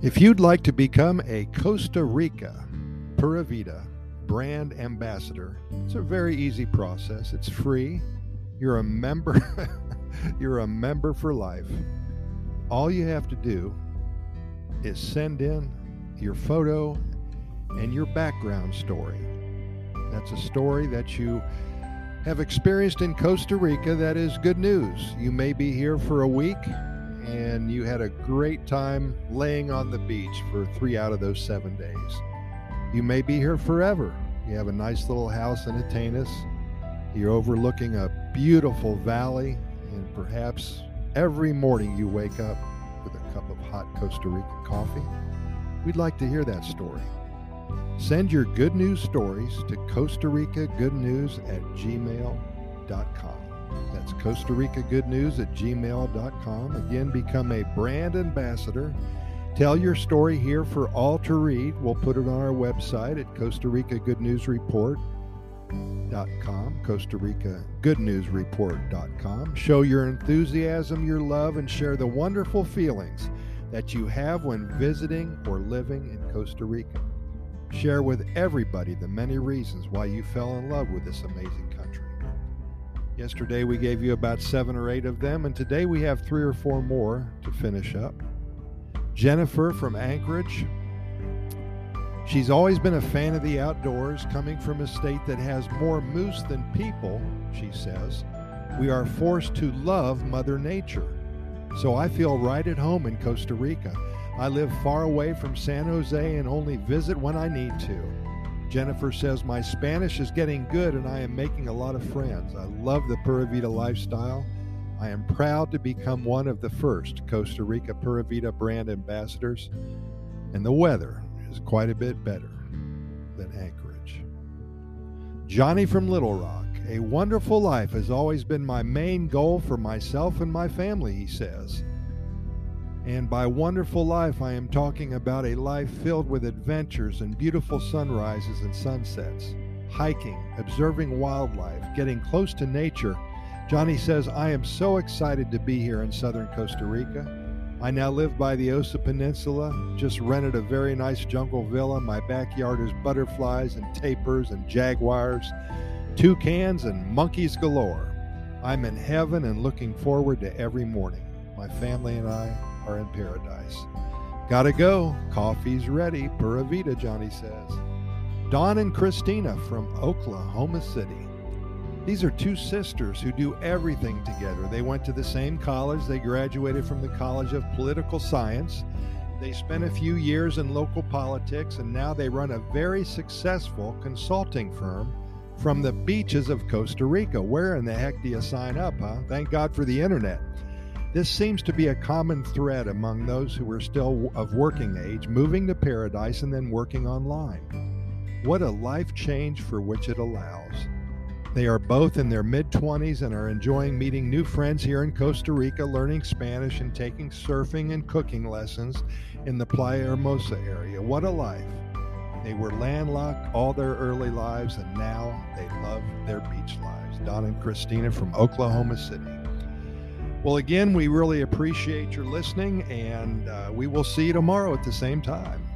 If you'd like to become a Costa Rica Pura Vida brand ambassador, it's a very easy process. It's free. You're a member. You're a member for life. All you have to do is send in your photo and your background story. That's a story that you have experienced in Costa Rica that is good news. You may be here for a week and you had a great time laying on the beach for three out of those seven days. You may be here forever. You have a nice little house in Atenas. You're overlooking a beautiful valley, and perhaps every morning you wake up with a cup of hot Costa Rican coffee. We'd like to hear that story. Send your good news stories to Costa Rica Good News at gmail.com. That's Costa Rica Good News at gmail.com. Again, become a brand ambassador. Tell your story here for all to read. We'll put it on our website at Costa Rica Good News Report.com, Costa Rica Good News Report.com. Show your enthusiasm, your love, and share the wonderful feelings that you have when visiting or living in Costa Rica. Share with everybody the many reasons why you fell in love with this amazing country. Yesterday we gave you about seven or eight of them, and today we have three or four more to finish up. Jennifer from Anchorage. She's always been a fan of the outdoors, coming from a state that has more moose than people, she says. We are forced to love Mother Nature. So I feel right at home in Costa Rica. I live far away from San Jose and only visit when I need to. Jennifer says, My Spanish is getting good and I am making a lot of friends. I love the Pura Vida lifestyle. I am proud to become one of the first Costa Rica Pura Vida brand ambassadors, and the weather is quite a bit better than Anchorage. Johnny from Little Rock, a wonderful life has always been my main goal for myself and my family, he says. And by wonderful life, I am talking about a life filled with adventures and beautiful sunrises and sunsets, hiking, observing wildlife, getting close to nature. Johnny says, I am so excited to be here in southern Costa Rica. I now live by the Osa Peninsula, just rented a very nice jungle villa. My backyard is butterflies and tapirs and jaguars, toucans and monkeys galore. I'm in heaven and looking forward to every morning. My family and I are in paradise. Gotta go. Coffee's ready. Pura Vida, Johnny says. Dawn and Christina from Oklahoma City. These are two sisters who do everything together. They went to the same college. They graduated from the College of Political Science. They spent a few years in local politics and now they run a very successful consulting firm from the beaches of Costa Rica. Where in the heck do you sign up, huh? Thank God for the internet. This seems to be a common thread among those who are still of working age, moving to paradise and then working online. What a life change for which it allows. They are both in their mid 20s and are enjoying meeting new friends here in Costa Rica, learning Spanish and taking surfing and cooking lessons in the Playa Hermosa area. What a life! They were landlocked all their early lives and now they love their beach lives. Dawn and Christina from Oklahoma City. Well, again, we really appreciate your listening, and uh, we will see you tomorrow at the same time.